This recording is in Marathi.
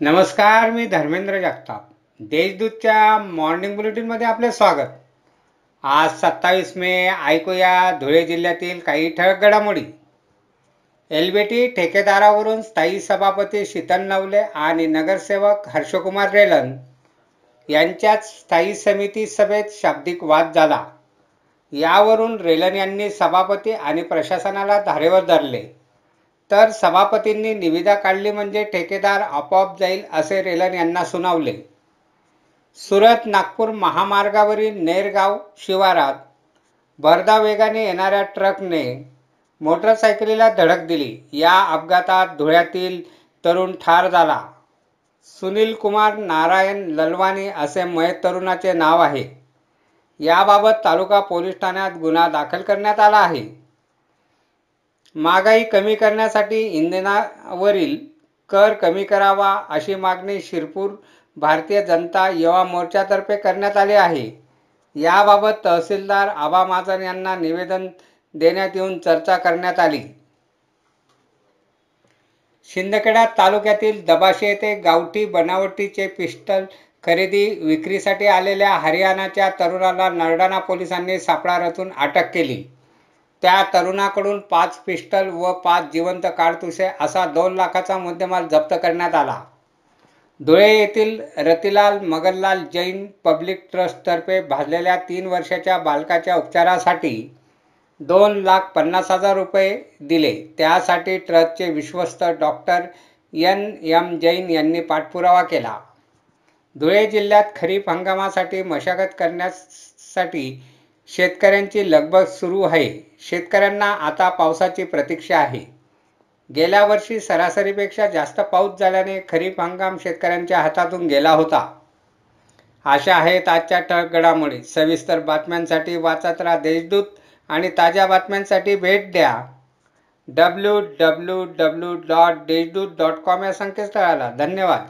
नमस्कार मी धर्मेंद्र जगताप. देशदूतच्या मॉर्निंग बुलेटिनमध्ये आपले स्वागत. आज सत्तावीस मे ऐकूया धुळे जिल्ह्यातील काही ठळक घडामोडी. एलबीटी ठेकेदारावरून स्थायी सभापती शीतल नवले आणि नगरसेवक हर्षकुमार रेलन यांच्यात स्थायी समिती सभेत शाब्दिक वाद झाला. यावरून रेलन यांनी सभापती आणि प्रशासनाला धारेवर धरले. तर सभापतींनी निविदा काढली म्हणजे ठेकेदार आपोआप जाईल असे रेलन यांना सुनावले. सुरत नागपूर महामार्गावरील नेरगाव शिवारात भरदा वेगाने येणाऱ्या ट्रकने मोटरसायकलीला धडक दिली. या अपघातात धुळ्यातील तरुण ठार झाला. सुनील कुमार नारायण ललवानी असे मयत तरुणाचे नाव आहे. याबाबत तालुका पोलीस ठाण्यात गुन्हा दाखल करण्यात आला आहे. महागाई कमी करण्यासाठी इंधनावरील कर कमी करावा अशी मागणी शिरपूर भारतीय जनता युवा मोर्चातर्फे करण्यात आली आहे. याबाबत तहसीलदार आबा महाजन यांना निवेदन देण्यात येऊन चर्चा करण्यात आली. शिंदखेडा तालुक्यातील दबाशे येथे गावठी बनावटीचे पिस्टल खरेदी विक्रीसाठी आलेल्या हरियाणाच्या तरुणाला नरडाणा पोलिसांनी सापळा रचून अटक केली. त्या तरुणाकडून पाच पिस्टल व पाच जिवंत काडतुसे असा दोन लाखाचा मुद्देमाल जप्त करण्यात आला. धुळे येथील रतिलाल मगनलाल जैन पब्लिक ट्रस्टतर्फे भाजलेल्या तीन वर्षाच्या बालकाच्या उपचारासाठी दोन लाख पन्नास हजार रुपये दिले. त्यासाठी ट्रस्टचे विश्वस्त डॉक्टर एन एम जैन यांनी पाठपुरावा केला. धुळे जिल्ह्यात खरीप हंगामासाठी मशागत करण्यासाठी शेतकऱ्यांची लगबग सुरू आहे. शेतकऱ्यांना आता पावसाची प्रतीक्षा आहे. गेल्या वर्षी सरासरीपेक्षा जास्त पाऊस झाल्याने खरीप हंगाम शेतकऱ्यांच्या हातातून गेला होता. अशा आहेत आजच्या ठळक घडामोडी सविस्तर बातम्यांसाठी वाचत राहा देशदूत आणि ताज्या बातम्यांसाठी भेट द्या. W W W dot Deshdoot dot com या संकेतस्थळाला. धन्यवाद.